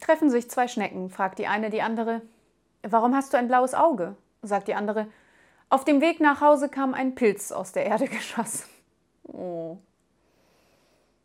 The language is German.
Treffen sich zwei Schnecken, fragt die eine die andere. Warum hast du ein blaues Auge? sagt die andere. Auf dem Weg nach Hause kam ein Pilz aus der Erde geschossen. Oh.